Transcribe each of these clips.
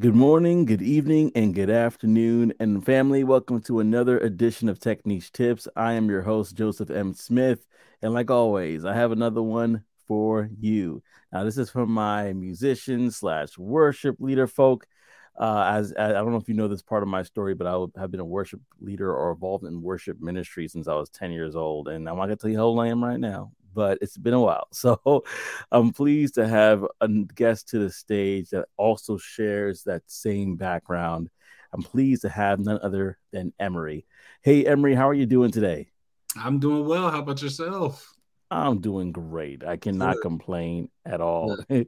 Good morning, good evening, and good afternoon. And family, welcome to another edition of TechNiche Tips. I am your host, Joseph M. Smith. And like always, I have another one for you. Now, this is from my musician slash worship leader folk. Uh, as, as, I don't know if you know this part of my story, but I have been a worship leader or involved in worship ministry since I was 10 years old. And I'm not going to tell you how old I am right now but it's been a while. So I'm pleased to have a guest to the stage that also shares that same background. I'm pleased to have none other than Emory. Hey, Emory, how are you doing today? I'm doing well. How about yourself? I'm doing great. I cannot Good. complain at all.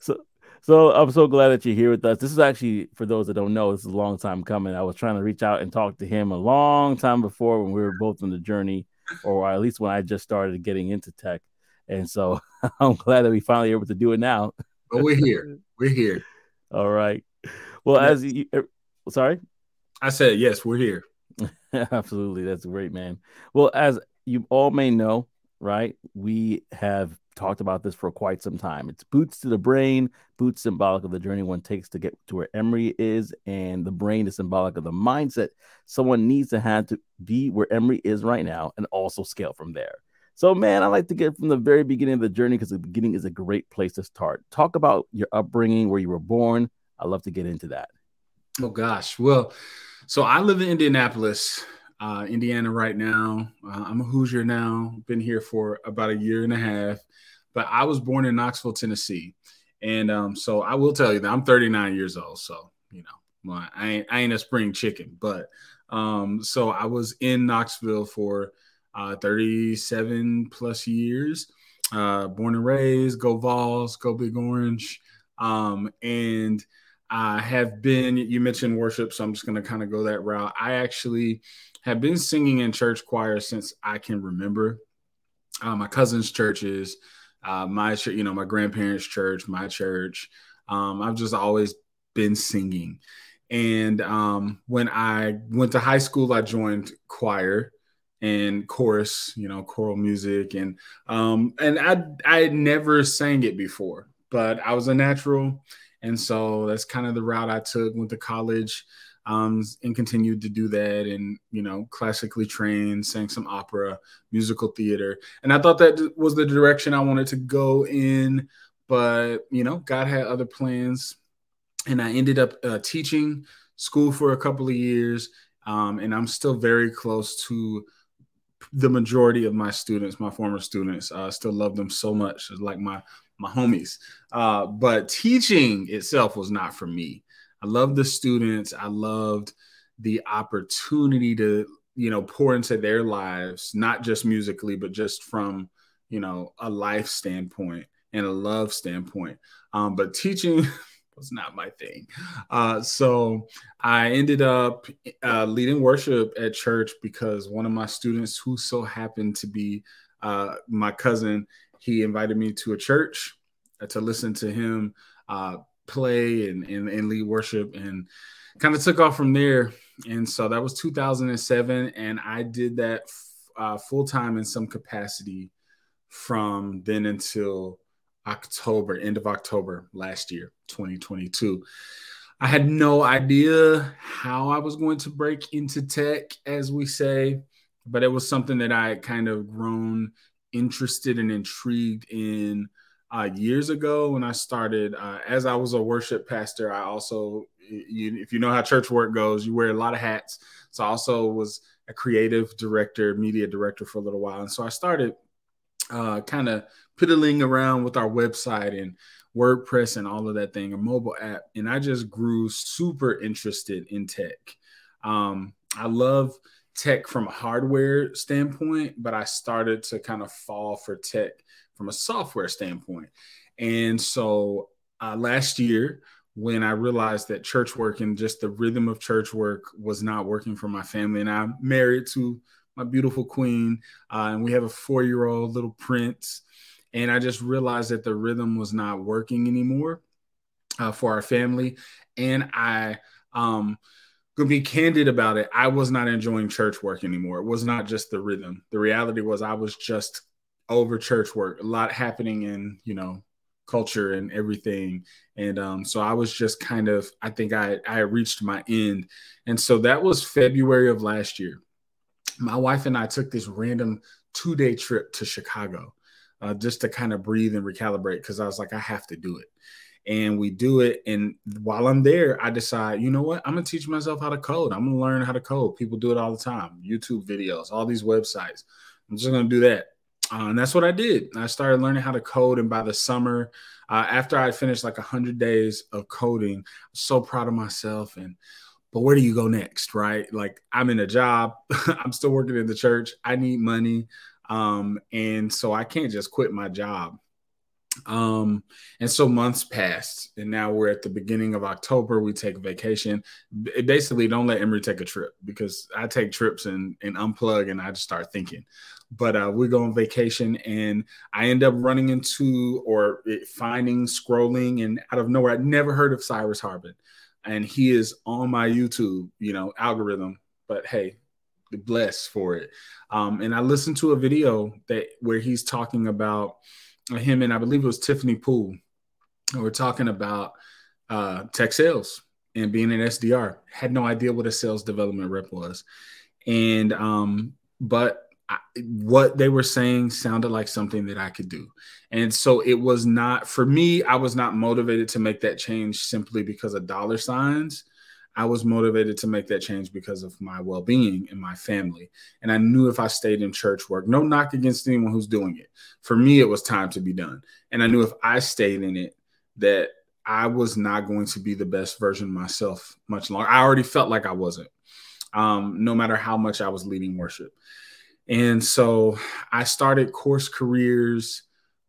So, so I'm so glad that you're here with us. This is actually, for those that don't know, this is a long time coming. I was trying to reach out and talk to him a long time before when we were both on the journey or at least when I just started getting into tech. And so I'm glad that we finally able to do it now. But we're here. We're here. All right. Well, as you, er, sorry, I said yes, we're here. Absolutely, that's great, man. Well, as you all may know, right, we have talked about this for quite some time. It's boots to the brain, boots symbolic of the journey one takes to get to where Emory is, and the brain is symbolic of the mindset someone needs to have to be where Emory is right now and also scale from there. So, man, I like to get from the very beginning of the journey because the beginning is a great place to start. Talk about your upbringing, where you were born. I love to get into that. Oh gosh, well, so I live in Indianapolis, uh, Indiana right now. Uh, I'm a Hoosier now. Been here for about a year and a half but I was born in Knoxville, Tennessee. And um, so I will tell you that I'm 39 years old. So, you know, I, ain't, I ain't a spring chicken, but um, so I was in Knoxville for uh, 37 plus years, uh, born and raised, go Vols, go Big Orange. Um, and I have been, you mentioned worship, so I'm just going to kind of go that route. I actually have been singing in church choir since I can remember. Uh, my cousin's churches, uh, my you know, my grandparents' church, my church. Um, I've just always been singing. And um, when I went to high school, I joined choir and chorus, you know, choral music, and um, and I I never sang it before, but I was a natural, and so that's kind of the route I took. Went to college, um, and continued to do that and you know classically trained sang some opera musical theater and i thought that was the direction i wanted to go in but you know god had other plans and i ended up uh, teaching school for a couple of years um, and i'm still very close to the majority of my students my former students i uh, still love them so much like my my homies uh, but teaching itself was not for me I loved the students. I loved the opportunity to, you know, pour into their lives, not just musically, but just from, you know, a life standpoint and a love standpoint. Um, but teaching was not my thing. Uh, so I ended up uh, leading worship at church because one of my students, who so happened to be uh, my cousin, he invited me to a church uh, to listen to him uh, play and, and, and lead worship and kind of took off from there. And so that was 2007. And I did that uh, full time in some capacity from then until October, end of October last year, 2022. I had no idea how I was going to break into tech, as we say, but it was something that I had kind of grown interested and intrigued in uh, years ago when I started, uh, as I was a worship pastor, I also, you, if you know how church work goes, you wear a lot of hats. So I also was a creative director, media director for a little while. And so I started uh, kind of piddling around with our website and WordPress and all of that thing, a mobile app. And I just grew super interested in tech. Um, I love tech from a hardware standpoint, but I started to kind of fall for tech from a software standpoint. And so uh, last year, when I realized that church work and just the rhythm of church work was not working for my family, and I'm married to my beautiful queen, uh, and we have a four year old little prince. And I just realized that the rhythm was not working anymore uh, for our family. And I, um, gonna be candid about it. I was not enjoying church work anymore. It was not just the rhythm. The reality was I was just over church work, a lot happening in, you know, culture and everything. And um, so I was just kind of, I think I I reached my end. And so that was February of last year. My wife and I took this random two day trip to Chicago uh, just to kind of breathe and recalibrate because I was like, I have to do it. And we do it. And while I'm there, I decide, you know what? I'm to teach myself how to code. I'm to learn how to code. People do it all the time YouTube videos, all these websites. I'm just to do that. Uh, and that's what I did. I started learning how to code. And by the summer, uh, after I finished like 100 days of coding, I'm so proud of myself. And but where do you go next right like i'm in a job i'm still working in the church i need money um, and so I can't just quit my job. Um, and so months passed, and now we're at the beginning of October. We take vacation. Basically, don't let Emory take a trip because I take trips and, and unplug and I just start thinking. But uh, we go on vacation, and I end up running into or finding, scrolling, and out of nowhere, I'd never heard of Cyrus Harbin. And he is on my YouTube, you know, algorithm. But hey, blessed for it. Um, and I listened to a video that where he's talking about him and I believe it was Tiffany Poole. We're talking about uh, tech sales and being an SDR. Had no idea what a sales development rep was, and um, but I, what they were saying sounded like something that I could do. And so it was not for me, I was not motivated to make that change simply because of dollar signs. I was motivated to make that change because of my well being and my family. And I knew if I stayed in church work, no knock against anyone who's doing it. For me, it was time to be done. And I knew if I stayed in it, that I was not going to be the best version of myself much longer. I already felt like I wasn't, um, no matter how much I was leading worship. And so I started CourseCareers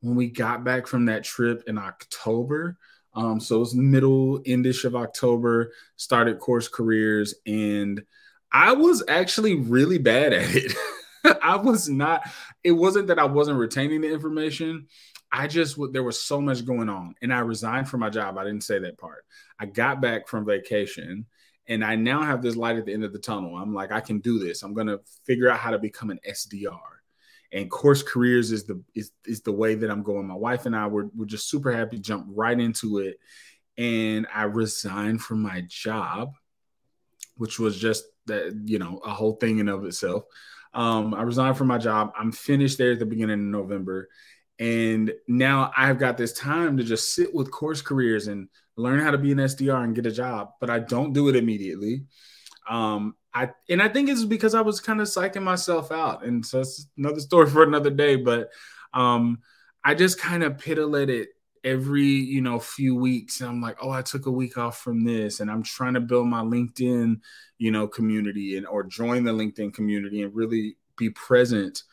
when we got back from that trip in October. Um, so it was middle endish of October, started CourseCareers, and I was actually really bad at it. I was not, it wasn't that I wasn't retaining the information. I just, there was so much going on, and I resigned from my job. I didn't say that part. I got back from vacation and I now have this light at the end of the tunnel. I'm like, I can do this. I'm going to figure out how to become an SDR and CourseCareers is the is, is the way that i'm going. My wife and i were, were just super happy jump right into it. And i resigned from my job which was just that you know a whole thing in of itself. Um, i resigned from my job. I'm finished there at the beginning of november. And now i've got this time to just sit with CourseCareers and learn how to be an sdr and get a job but i don't do it immediately um, I and I think it's because I was kind of psyching myself out, and so it's another story for another day. But um, I just kind of piddle it every you know few weeks, and I'm like, oh, I took a week off from this, and I'm trying to build my LinkedIn, you know, community and or join the LinkedIn community and really be present.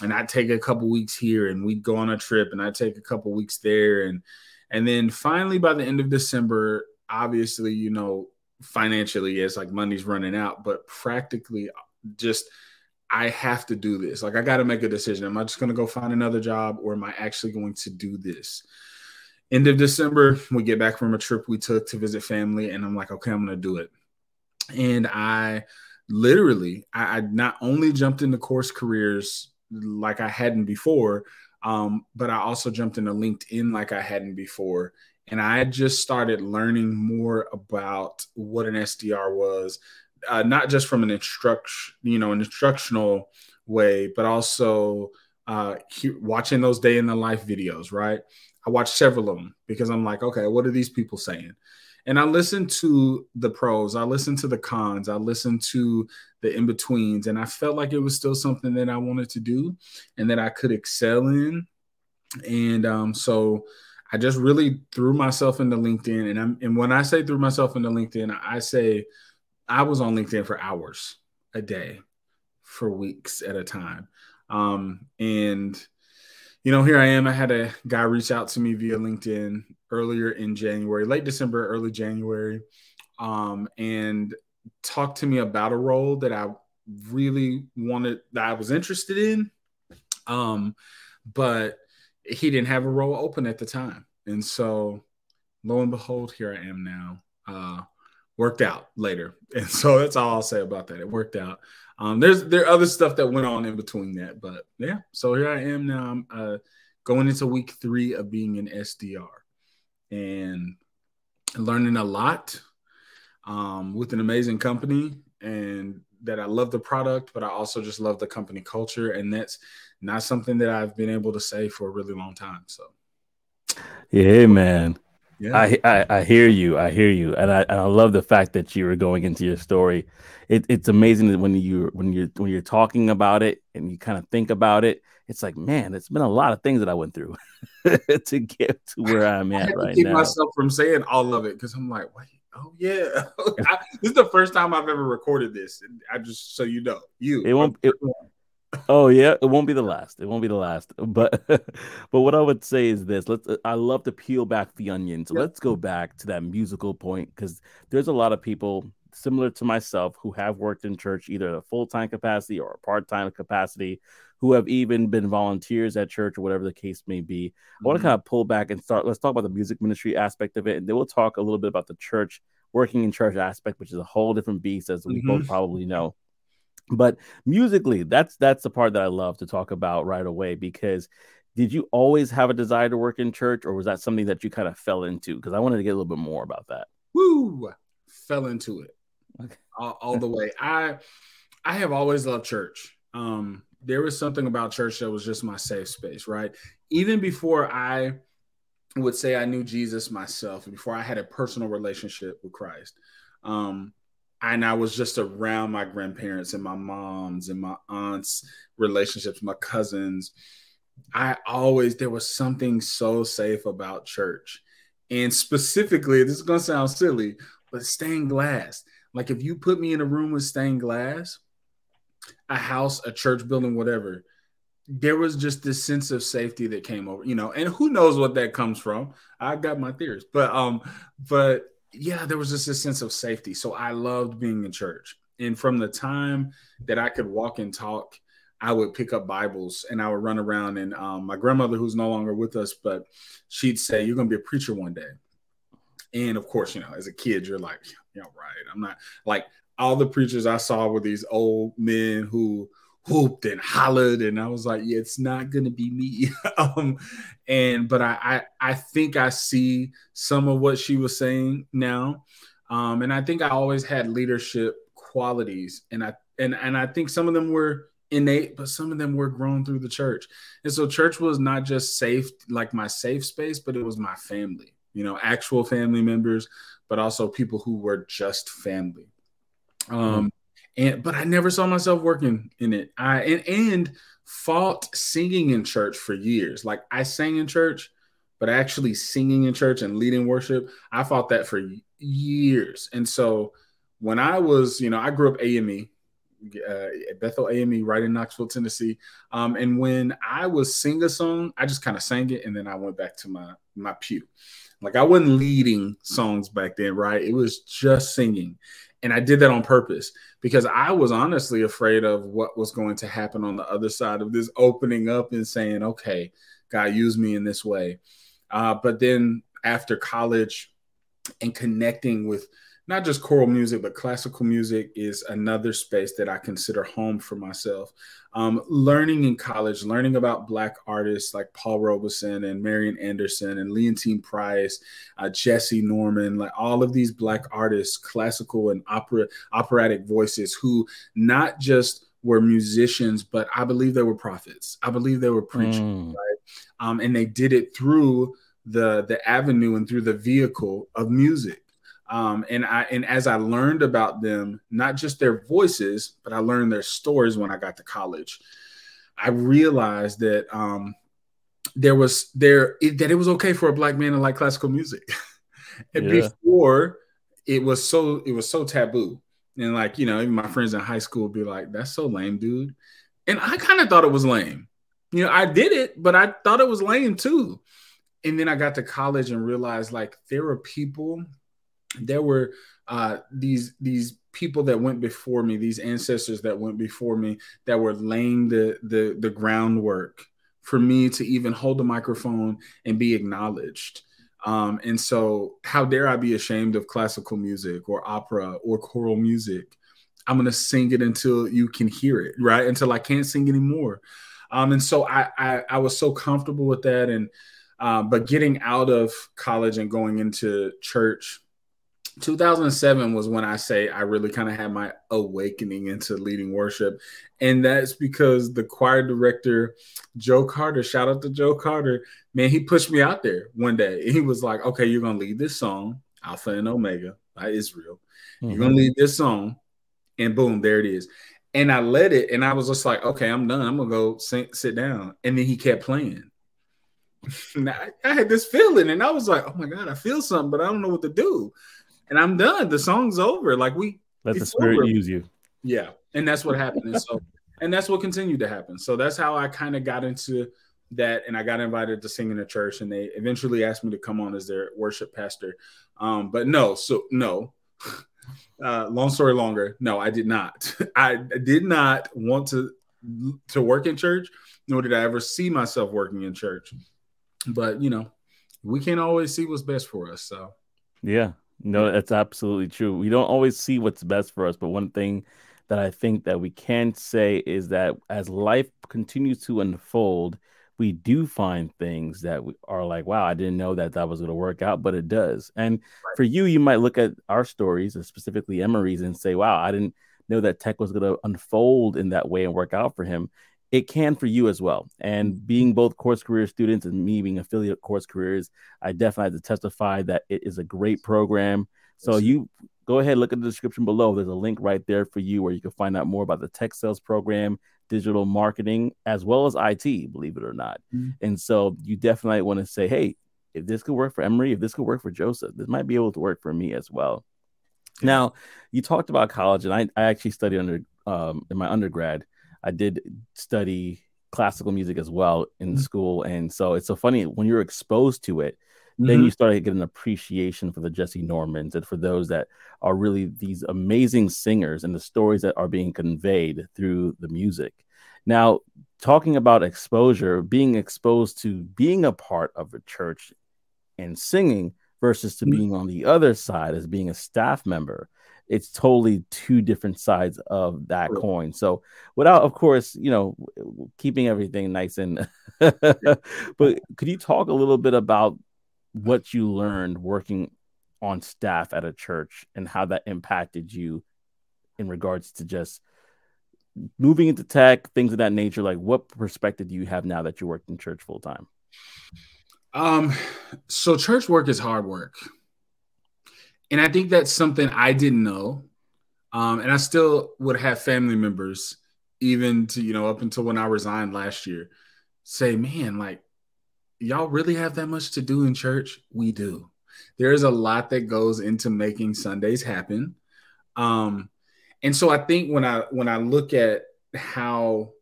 And I take a couple weeks here, and we'd go on a trip, and I take a couple weeks there, and and then finally by the end of December, obviously, you know, financially it's like money's running out, but practically just I have to do this. Like I got to make a decision. Am I just going to go find another job or am I actually going to do this? End of December, we get back from a trip we took to visit family and I'm like, okay, I'm going to do it. And I literally, I, I, not only jumped into CourseCareers like I hadn't before, um, but I also jumped into LinkedIn like I hadn't before and I just started learning more about what an SDR was, uh, not just from an instruction, you know, an instructional way, but also uh, watching those day in the life videos. Right, I watched several of them because I'm like, okay, what are these people saying? And I listened to the pros, I listened to the cons, I listened to the in betweens, and I felt like it was still something that I wanted to do and that I could excel in. And um, so I just really threw myself into LinkedIn, and I'm and when I say threw myself into LinkedIn, I say I was on LinkedIn for hours a day, for weeks at a time, um, and you know here I am. I had a guy reach out to me via LinkedIn earlier in January, late December, early January, um, and talked to me about a role that I really wanted that I was interested in, um, but he didn't have a role open at the time. And so lo and behold, here I am now. Uh, worked out later. And so that's all I'll say about that. It worked out. Um, there's there other stuff that went on in between that, but yeah. So here I am now. I'm uh, going into week three of being an SDR and learning a lot um, with an amazing company and that I love the product, but I also just love the company culture. And that's not something that I've been able to say for a really long time. So, yeah, man. Yeah. I, I, I hear you. I hear you, and I and I love the fact that you were going into your story. It, it's amazing that when you when you when you're talking about it and you kind of think about it, it's like, man, it's been a lot of things that I went through to get to where I'm at right keep now. myself from saying all of it because I'm like, wait, oh yeah, I, this is the first time I've ever recorded this. I just so you know, you it won't. It, oh yeah, it won't be the last. It won't be the last. But but what I would say is this: let's. I love to peel back the onion. So yep. let's go back to that musical point because there's a lot of people similar to myself who have worked in church either a full time capacity or a part time capacity, who have even been volunteers at church or whatever the case may be. Mm-hmm. I want to kind of pull back and start. Let's talk about the music ministry aspect of it, and then we'll talk a little bit about the church working in church aspect, which is a whole different beast, as we mm-hmm. both probably know. But musically, that's that's the part that I love to talk about right away because did you always have a desire to work in church or was that something that you kind of fell into? Because I wanted to get a little bit more about that. Woo! Fell into it okay. all, all the way. I I have always loved church. Um, there was something about church that was just my safe space, right? Even before I would say I knew Jesus myself, before I had a personal relationship with Christ, um, and I was just around my grandparents and my moms and my aunts' relationships, my cousins. I always there was something so safe about church, and specifically, this is gonna sound silly, but stained glass. Like if you put me in a room with stained glass, a house, a church building, whatever, there was just this sense of safety that came over, you know, and who knows what that comes from. I got my theories, but um, but yeah, there was just a sense of safety. So I loved being in church. And from the time that I could walk and talk, I would pick up Bibles and I would run around. And um, my grandmother, who's no longer with us, but she'd say, You're going to be a preacher one day. And of course, you know, as a kid, you're like, Yeah, right. I'm not like all the preachers I saw were these old men who whooped and hollered and i was like yeah it's not gonna be me. Um and but I, I i think i see some of what she was saying now. Um and i think i always had leadership qualities and i and and i think some of them were innate but some of them were grown through the church. And so church was not just safe like my safe space but it was my family you know actual family members but also people who were just family. Um and but I never saw myself working in it. I and, and fought singing in church for years. Like I sang in church, but actually singing in church and leading worship, I fought that for years. And so when I was, you know, I grew up AME, uh, Bethel AME, right in Knoxville, Tennessee. Um, and when I was sing a song, I just kind of sang it, and then I went back to my my pew. Like I wasn't leading songs back then, right? It was just singing. And I did that on purpose because I was honestly afraid of what was going to happen on the other side of this opening up and saying, okay, God, use me in this way. Uh, but then after college and connecting with not just choral music, but classical music is another space that I consider home for myself. Um, learning in college, learning about Black artists like Paul Robeson and Marian Anderson and Leontyne Price, uh, Jessye Norman, like all of these Black artists, classical and opera, operatic voices who not just were musicians, but I believe they were prophets. I believe they were preachers, mm. right? Um, and they did it through the the avenue and through the vehicle of music. Um, and I and as I learned about them, not just their voices, but I learned their stories when I got to college. I realized that um, there was there it, that it was okay for a black man to like classical music. and yeah. before it was so it was so taboo. And like, you know, even my friends in high school would be like, that's so lame, dude. And I kind of thought it was lame. You know, I did it, but I thought it was lame too. And then I got to college and realized like there were people there were uh, these these people that went before me, these ancestors that went before me, that were laying the the, the groundwork for me to even hold the microphone and be acknowledged. Um, and so, how dare I be ashamed of classical music or opera or choral music? I'm to sing it until you can hear it, right? Until I can't sing anymore. Um, and so I, I, I was so comfortable with that. And uh, but getting out of college and going into church, 2007 was when I say I really kind of had my awakening into leading worship. And that's because the choir director, Joe Carter, shout out to Joe Carter, man, he pushed me out there one day. He was like, okay, you're going to lead this song, Alpha and Omega by Israel. Mm-hmm. You're going to lead this song. And boom, there it is. And I led it. And I was just like, okay, I'm done. I'm going to go sit, sit down. And then he kept playing. I, I had this feeling. And I was like, oh my God, I feel something, but I don't know what to do and I'm done. The song's over. Like we let the spirit over. use you. Yeah, and that's what happened. And so, and that's what continued to happen. So that's how I kind of got into that, and I got invited to sing in a church, and they eventually asked me to come on as their worship pastor. Um, but no, so no. Uh, long story longer. No, I did not. I did not want to to work in church, nor did I ever see myself working in church. But you know, we can't always see what's best for us. So yeah, no, that's absolutely true. We don't always see what's best for us, but one thing that I think that we can say is that as life continues to unfold, we do find things that are like, wow, I didn't know that that was going to work out, but it does. And right. for you, you might look at our stories, specifically Emory's, and say, wow, I didn't know that tech was going to unfold in that way and work out for him it can for you as well. And mm-hmm. being both course career students and me being affiliate CourseCareers, I definitely have to testify that it is a great program. So you go ahead, look at the description below. There's a link right there for you where you can find out more about the tech sales program, digital marketing, as well as IT, believe it or not. Mm-hmm. And so you definitely want to say, hey, if this could work for Emory, if this could work for Joseph, this might be able to work for me as well. Now, you talked about college, and I, I actually studied under um, in my undergrad I did study classical music as well in mm-hmm. school, and so it's so funny when you're exposed to it. Mm-hmm. Then you start to get an appreciation for the Jessye Normans and for those that are really these amazing singers and the stories that are being conveyed through the music. Now, talking about exposure, being exposed to being a part of a church and singing versus to mm-hmm. being on the other side as being a staff member it's totally two different sides of that sure. coin. So without, of course, you know, keeping everything nice and, but could you talk a little bit about what you learned working on staff at a church and how that impacted you in regards to just moving into tech, things of that nature? Like, what perspective do you have now that you worked in church full time? Um, so church work is hard work and I think that's something I didn't know. Um, and I still would have family members, even to, you know, up until when I resigned last year, say, man, like, y'all really have that much to do in church? We do. There's a lot that goes into making Sundays happen. Um, and so I think when I when I look at how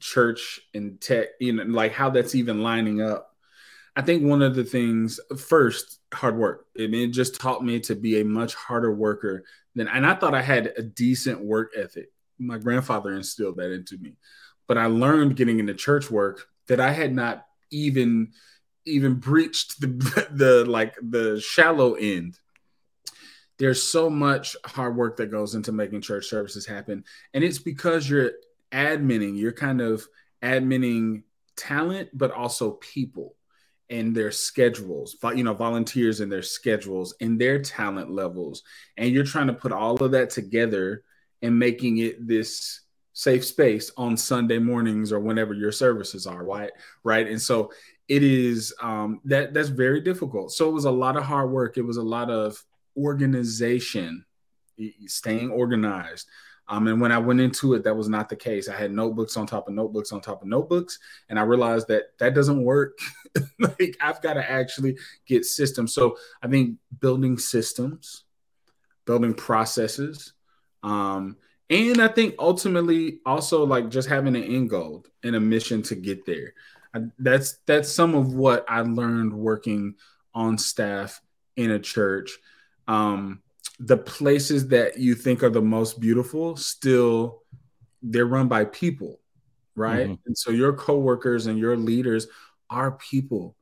church and tech, you know, like how that's even lining up, I think one of the things first, hard work. I mean, it just taught me to be a much harder worker than, and I thought I had a decent work ethic. My grandfather instilled that into me, but I learned getting into church work that I had not even even breached the the like the shallow end. There's so much hard work that goes into making church services happen, and it's because you're adminning. You're kind of adminning talent, but also people and their schedules, you know, volunteers and their schedules and their talent levels. And you're trying to put all of that together and making it this safe space on Sunday mornings or whenever your services are, right? Right. And so it is um, that that's very difficult. So it was a lot of hard work. It was a lot of organization, staying organized. Um, and when I went into it, that was not the case. I had notebooks on top of notebooks on top of notebooks, and I realized that that doesn't work. like I've got to actually get systems. So I think building systems, building processes, um, and I think ultimately also like just having an end goal and a mission to get there. I, that's that's some of what I learned working on staff in a church. Um, the places that you think are the most beautiful still they're run by people right mm-hmm. and so your coworkers and your leaders are people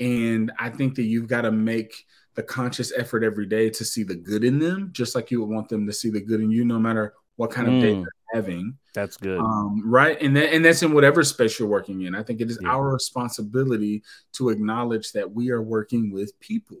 and i think that you've got to make the conscious effort every day to see the good in them just like you would want them to see the good in you no matter what kind of mm. day they're having. That's good. Um, right. And that, and that's in whatever space you're working in. I think it is yeah. our responsibility to acknowledge that we are working with people.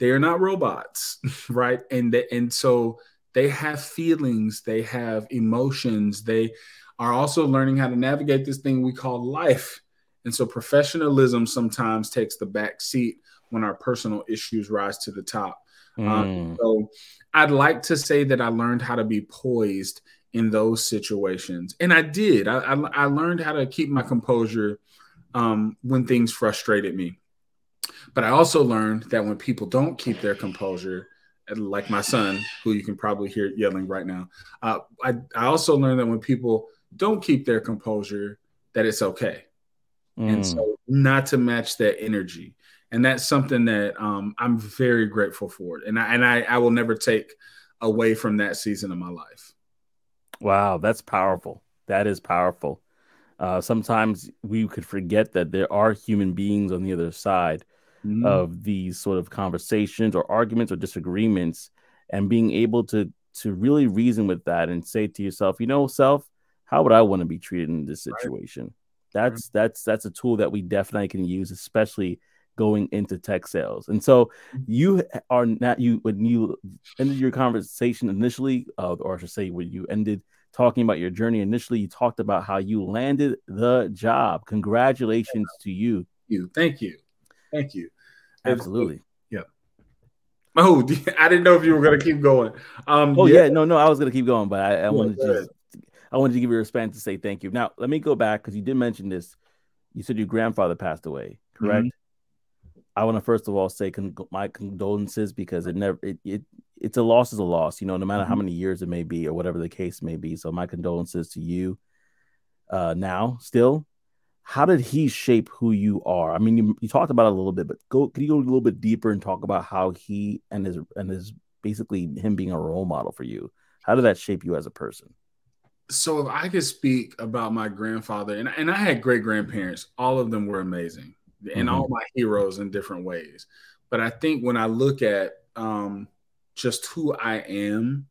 They are not robots, right? And the, and so they have feelings, they have emotions, they are also learning how to navigate this thing we call life. And so professionalism sometimes takes the back seat when our personal issues rise to the top. Mm. Um, so I'd like to say that I learned how to be poised in those situations, and I did. I, I, I learned how to keep my composure um, when things frustrated me. But I also learned that when people don't keep their composure, like my son, who you can probably hear yelling right now, uh, I, I also learned that when people don't keep their composure, that it's okay. Mm. And so not to match that energy and that's something that um, I'm very grateful for, and I and I, I will never take away from that season of my life. Wow, that's powerful. That is powerful. Uh, sometimes we could forget that there are human beings on the other side mm-hmm. of these sort of conversations or arguments or disagreements, and being able to to really reason with that and say to yourself, you know, self, how would I want to be treated in this situation? Right. That's mm-hmm. that's that's a tool that we definitely can use, especially going into tech sales. And so mm-hmm. you are not you when you ended your conversation initially, uh, or I should say when you ended talking about your journey initially, you talked about how you landed the job. Congratulations to you. You thank you. Thank you. Absolutely. Yeah. Oh, I didn't know if you were gonna keep going. Um, oh yeah. yeah, no, no, I was gonna keep going, but I, I yeah, wanted to just, I wanted to give you a response to say thank you. Now let me go back because you did mention this. You said your grandfather passed away, correct? Mm-hmm. I want to first of all say con- my condolences because it never it, it it's a loss is a loss, you know, no matter how mm-hmm. many years it may be or whatever the case may be. So my condolences to you. Uh, now, still, how did he shape who you are? I mean, you, you talked about it a little bit, but go can you go a little bit deeper and talk about how he and his and his basically him being a role model for you? How did that shape you as a person? So if I could speak about my grandfather, and, and I had great grandparents, all of them were amazing and mm-hmm. all my heroes in different ways. But I think when I look at um, just who I am,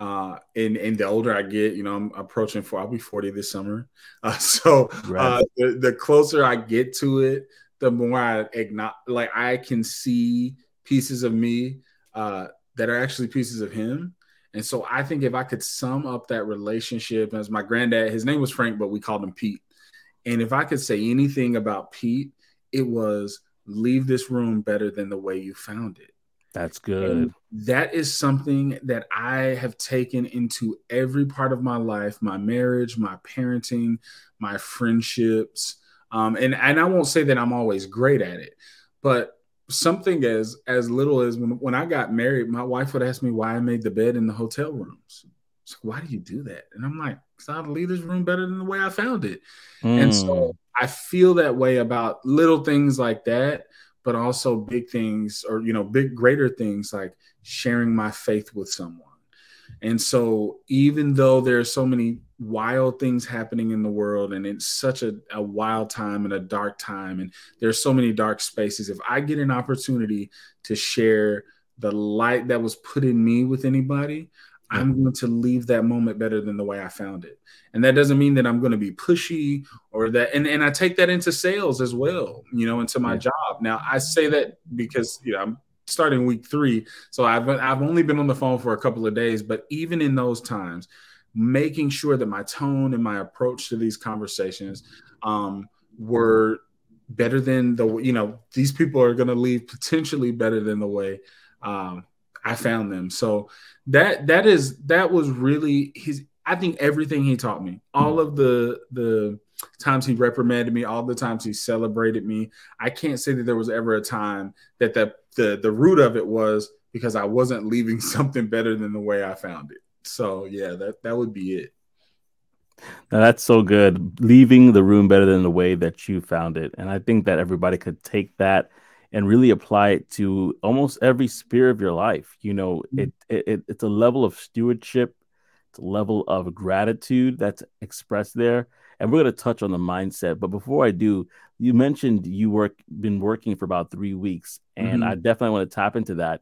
uh, and and the older I get, you know, I'm approaching for I'll be 40 this summer. Uh, so right. uh, the, the closer I get to it, the more I acknowledge, like I can see pieces of me uh, that are actually pieces of him. And so I think if I could sum up that relationship as my granddad, his name was Frank, but we called him Pete. And if I could say anything about Pete, it was leave this room better than the way you found it. That's good. And that is something that I have taken into every part of my life, my marriage, my parenting, my friendships. Um, and, and I won't say that I'm always great at it, but something as as little as when, when I got married, my wife would ask me why I made the bed in the hotel rooms. So why do you do that? And I'm like, because I'd leave this room better than the way I found it. Mm. And so hmm. I feel that way about little things like that, but also big things or, you know, big, greater things like sharing my faith with someone. And so, even though there are so many wild things happening in the world, and it's such a, a wild time and a dark time, and there's so many dark spaces, if I get an opportunity to share the light that was put in me with anybody, I'm going to leave that moment better than the way I found it. And that doesn't mean that I'm going to be pushy or that and, and I take that into sales as well, you know, into my yeah. job. Now I say that because you know I'm starting week three. So I've I've only been on the phone for a couple of days, but even in those times, making sure that my tone and my approach to these conversations um, were better than the you know these people are going to leave potentially better than the way um, I found them. So that that is that was really his. I think everything he taught me, all hmm. of the the times he reprimanded me, all the times he celebrated me. I can't say that there was ever a time that the the the root of it was because I wasn't leaving something better than the way I found it. So yeah, that that would be it. Now that's so good. Leaving the room better than the way that you found it. And I think that everybody could take that and really apply it to almost every sphere of your life. You know, mm-hmm. it, it it's a level of stewardship, it's a level of gratitude that's expressed there. And we're going to touch on the mindset. But before I do, you mentioned you work been working for about three weeks, and mm-hmm. I definitely want to tap into that.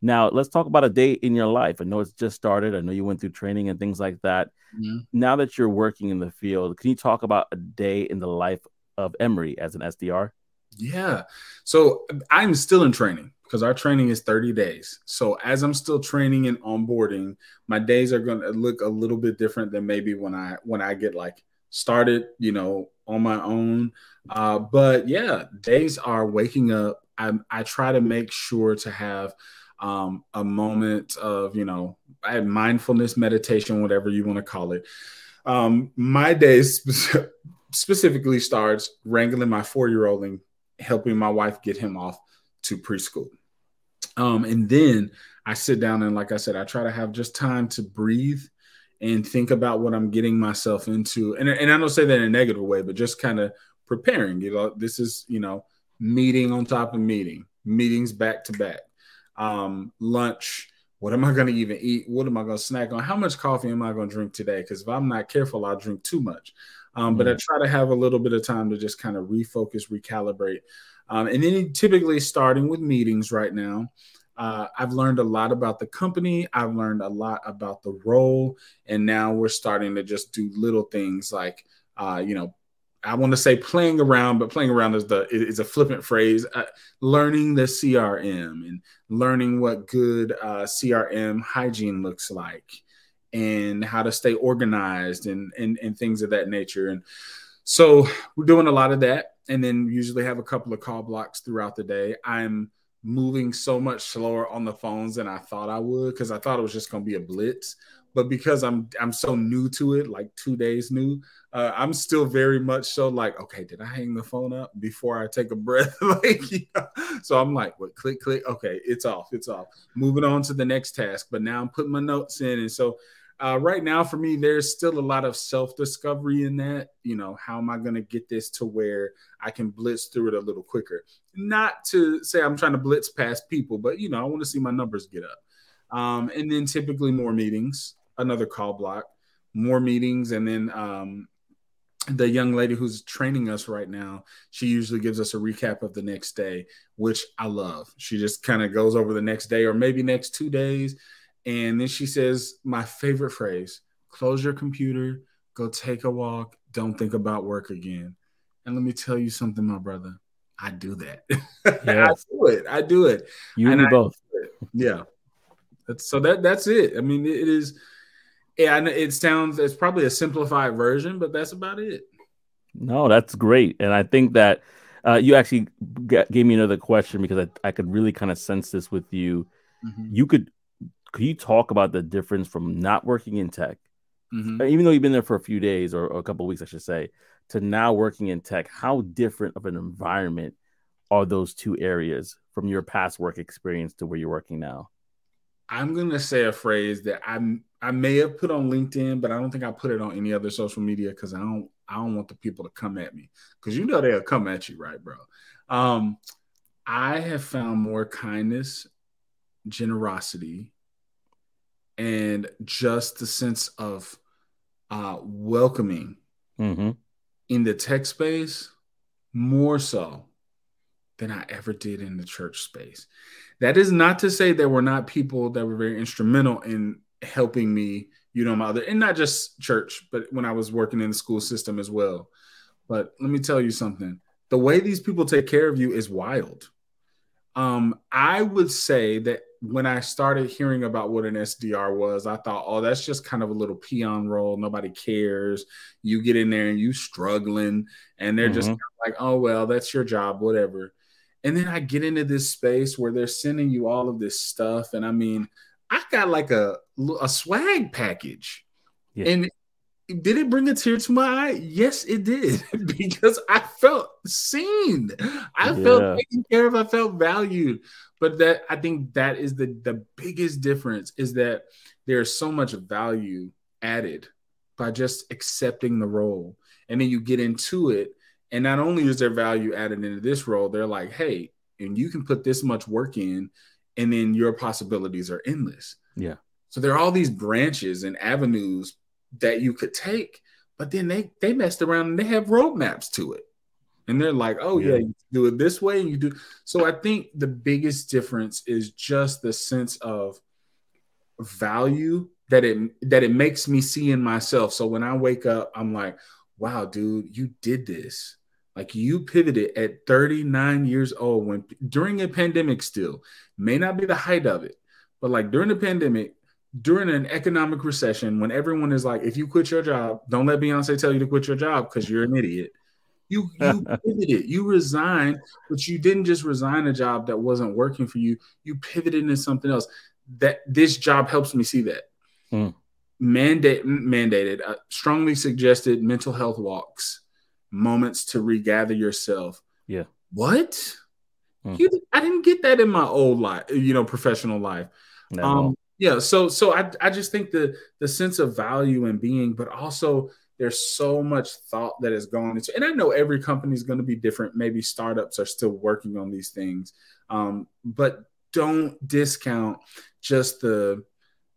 Now, let's talk about a day in your life. I know it's just started. I know you went through training and things like that. Mm-hmm. Now that you're working in the field, can you talk about a day in the life of Emory as an SDR? Yeah. So I'm still in training because our training is 30 days. So as I'm still training and onboarding, my days are going to look a little bit different than maybe when I when I get like started, you know, on my own. Uh, but yeah, days are waking up. I, I try to make sure to have um, a moment of, you know, mindfulness, meditation, whatever you want to call it. Um, my day spe- specifically starts wrangling my four year old and helping my wife get him off to preschool. Um, and then I sit down and, like I said, I try to have just time to breathe and think about what I'm getting myself into. And, and I don't say that in a negative way, but just kind of preparing. You know, this is, you know, meeting on top of meeting, meetings back to back, um, lunch. What am I going to even eat? What am I going to snack on? How much coffee am I going to drink today? Because if I'm not careful, I'll drink too much. Um. But I mm. try to have a little bit of time to just kind of refocus, recalibrate. Um, and then typically starting with meetings right now, uh, I've learned a lot about the company. I've learned a lot about the role, and now we're starting to just do little things like, uh, you know, I want to say playing around, but playing around is the is a flippant phrase. Uh, learning the CRM and learning what good uh, CRM hygiene looks like, and how to stay organized and and and things of that nature. And so we're doing a lot of that, and then usually have a couple of call blocks throughout the day. I'm moving so much slower on the phones than I thought I would because I thought it was just going to be a blitz. But because I'm I'm so new to it, like two days new, uh, I'm still very much so like, okay, did I hang the phone up before I take a breath? like, so I'm like, what? Click, click. Okay, it's off. It's off. Moving on to the next task. But now I'm putting my notes in, and so uh, right now for me there's still a lot of self-discovery in that. You know how am i going to get this to where i can blitz through it a little quicker? Not to say i'm trying to blitz past people but you know i want to see my numbers get up. Um, and then typically more meetings another call block more meetings and then um, the young lady who's training us right now she usually gives us a recap of the next day which i love. She just kind of goes over the next day or maybe next two days and then she says, my favorite phrase close your computer, go take a walk, don't think about work again. And let me tell you something, my brother. I do that. Yes. I do it. I do it. You and, me both. Yeah. That's, so that that's it. I mean, it is. Yeah, it sounds. It's probably a simplified version, but that's about it. No, that's great, and I think that uh, you actually gave me another question because I, I could really kind of sense this with you. Mm-hmm. You could could you talk about the difference from not working in tech, mm-hmm. even though you've been there for a few days or, or a couple weeks, I should say, to now working in tech? How different of an environment are those two areas from your past work experience to where you're working now? I'm gonna say a phrase that I'm I may have put on LinkedIn, but I don't think I put it on any other social media because I don't I don't want the people to come at me because you know they'll come at you, right, bro? Um, I have found more kindness, generosity, and just the sense of uh, welcoming mm-hmm. in the tech space more so than I ever did in the church space. That is not to say there were not people that were very instrumental in helping me, you know, my other, and not just church, but when I was working in the school system as well. But let me tell you something the way these people take care of you is wild. Um, I would say that when I started hearing about what an SDR was, I thought, oh, that's just kind of a little peon role. Nobody cares. You get in there and you struggling, and they're mm-hmm. just like, oh, well, that's your job, whatever. And then I get into this space where they're sending you all of this stuff. And I mean, I got like a, a swag package. Yeah. And did it bring a tear to my eye? Yes, it did, because I felt seen. I yeah. felt taken care of. I felt valued. But that I think that is the the biggest difference is that there's so much value added by just accepting the role, and then you get into it, and not only is there value added into this role, they're like, hey, and you can put this much work in, and then your possibilities are endless. Yeah. So there are all these branches and avenues that you could take, but then they they messed around and they have roadmaps to it. and they're like, "Oh yeah, yeah you do it this way, and you do." So I think the biggest difference is just the sense of value that it that it makes me see in myself. So when I wake up, I'm like, "Wow, dude, you did this." Like you pivoted at 39 years old when during a pandemic still may not be the height of it, but like during the pandemic, during an economic recession, when everyone is like, if you quit your job, don't let Beyonce tell you to quit your job because you're an idiot. You you pivoted, you resigned, but you didn't just resign a job that wasn't working for you. You pivoted into something else. That this job helps me see that. Mm. Mandate mandated, uh, strongly suggested mental health walks, moments to regather yourself. Yeah. What? Mm. You, I didn't get that in my old life, you know, professional life. No. Um, yeah. So so I I just think the the sense of value and being, but also there's so much thought that is going into and i know every company is going to be different maybe startups are still working on these things um, but don't discount just the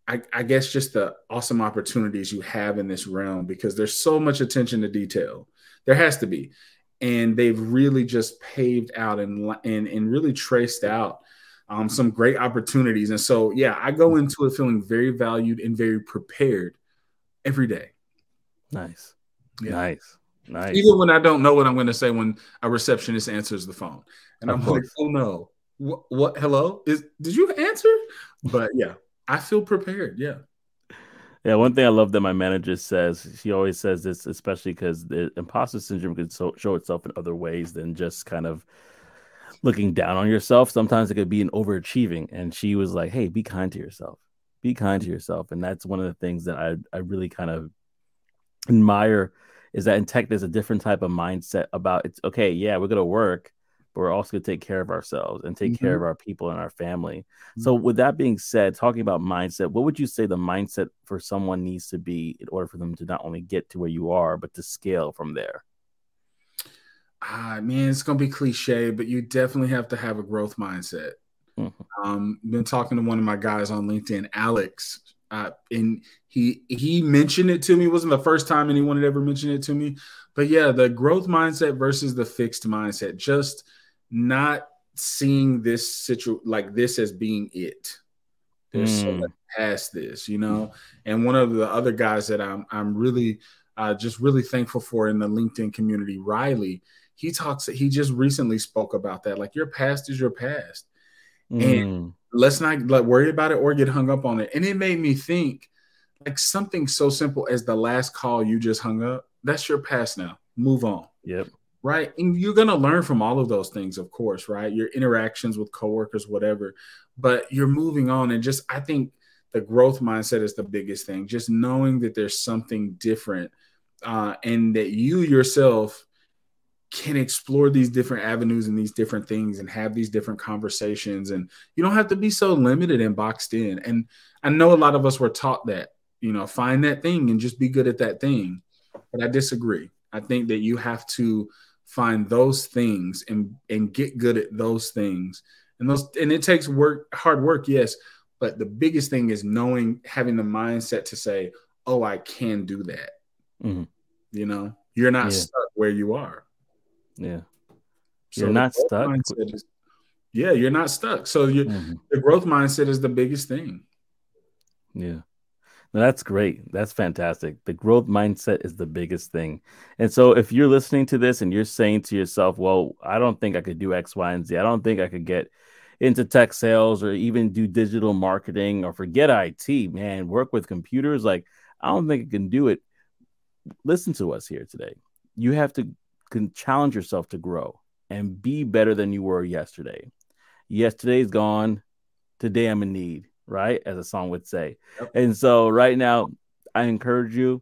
I, I, guess just the awesome opportunities you have in this realm because there's so much attention to detail there has to be and they've really just paved out and and, and really traced out um, some great opportunities and so yeah i go into it feeling very valued and very prepared every day Nice. Yeah. Nice. Nice. Even when I don't know what I'm going to say when a receptionist answers the phone, and of I'm course. like, "Oh no, what, what? Hello? Is did you answer?" But yeah, I feel prepared. Yeah. Yeah, one thing I love that my manager says, she always says this, especially because the imposter syndrome can so, show itself in other ways than just kind of looking down on yourself. Sometimes it could be an overachieving. And she was like, hey, be kind to yourself. Be kind to yourself. And that's one of the things that I, I really kind of admire is that in tech there's a different type of mindset about it's okay, yeah, we're gonna work, but we're also gonna take care of ourselves and take mm-hmm. care of our people and our family. Mm-hmm. So with that being said, talking about mindset, what would you say the mindset for someone needs to be in order for them to not only get to where you are, but to scale from there? Ah, man, it's gonna be cliche, but you definitely have to have a growth mindset. Mm-hmm. Um, been talking to one of my guys on LinkedIn, Alex uh, and he he mentioned it to me. It wasn't the first time anyone had ever mentioned it to me, but yeah, the growth mindset versus the fixed mindset. Just not seeing this situ like this as being it. There's mm. so much past this, you know. And one of the other guys that I'm I'm really uh, just really thankful for in the LinkedIn community, Riley. He talks. He just recently spoke about that. Like your past is your past, mm. and let's not like worry about it or get hung up on it. And it made me think like something so simple as the last call you just hung up. That's your past now. Move on. Yep. Right. And you're going to learn from all of those things, of course, right? Your interactions with coworkers, whatever, but you're moving on. And just, I think the growth mindset is the biggest thing. Just knowing that there's something different uh, and that you yourself can explore these different avenues and these different things and have these different conversations. And you don't have to be so limited and boxed in. And i know a lot of us were taught that you know find that thing and just be good at that thing. But i disagree. I think that you have to find those things and and get good at those things. And those and it takes work hard work yes. But the biggest thing is knowing having the mindset to say oh i can do that. Mm-hmm. you know you're not yeah. stuck where you are yeah. So you're not stuck. Is, yeah, you're not stuck. So you mm-hmm. the growth mindset is the biggest thing. Yeah. No, that's great. That's fantastic. The growth mindset is the biggest thing. And so if you're listening to this and you're saying to yourself, well, I don't think I could do X, Y, and Z. I don't think I could get into tech sales or even do digital marketing or forget IT, man, work with computers. Like, I don't think I can do it. Listen to us here today. You have to can challenge yourself to grow and be better than you were yesterday. Yesterday's gone. Today I'm in need, right? As a song would say. Yep. And so right now, I encourage you,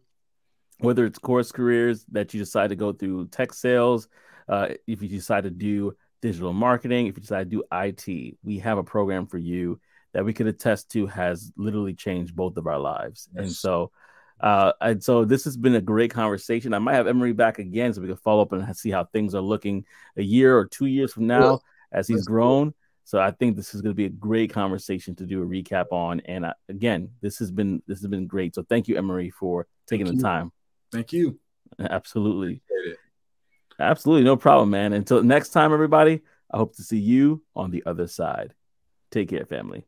whether it's CourseCareers that you decide to go through tech sales, uh, if you decide to do digital marketing, if you decide to do IT, we have a program for you that we could attest to has literally changed both of our lives. Yes. And so uh, and so this has been a great conversation. I might have Emory back again so we can follow up and see how things are looking a year or two years from now cool. as he's That's grown. Cool. So I think this is going to be a great conversation to do a recap on. And uh, again, this has been this has been great. So thank you, Emory, for taking thank the you. time. Thank you. Absolutely. Absolutely. No problem, man. Until next time, everybody, I hope to see you on the other side. Take care, family.